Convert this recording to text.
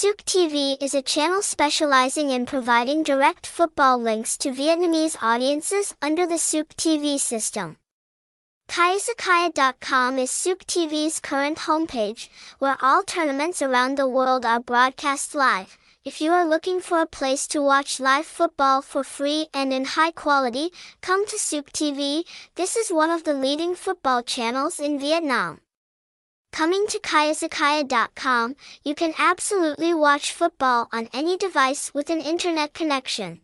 Saoke TV is a channel specializing in providing direct football links to Vietnamese audiences under the Saoke TV system. Kaiizakaya.com is Saoke TV's current homepage, where all tournaments around the world are broadcast live. If you are looking for a place to watch live football for free and in high quality, come to Saoke TV. This is one of the leading football channels in Vietnam. Coming to kaiizakaya.com, you can absolutely watch football on any device with an internet connection.